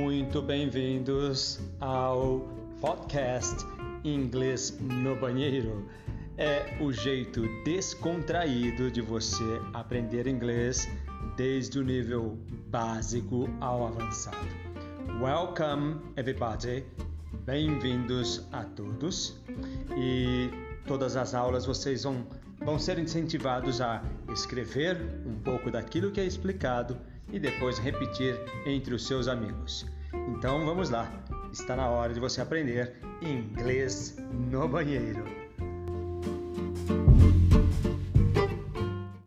muito bem-vindos ao podcast Inglês no Banheiro. É o jeito descontraído de você aprender inglês desde o nível básico ao avançado. Welcome, everybody! Bem-vindos a todos e todas as aulas vocês vão, vão ser incentivados a escrever um pouco daquilo que é explicado e depois repetir entre os seus amigos. Então vamos lá, está na hora de você aprender inglês no banheiro.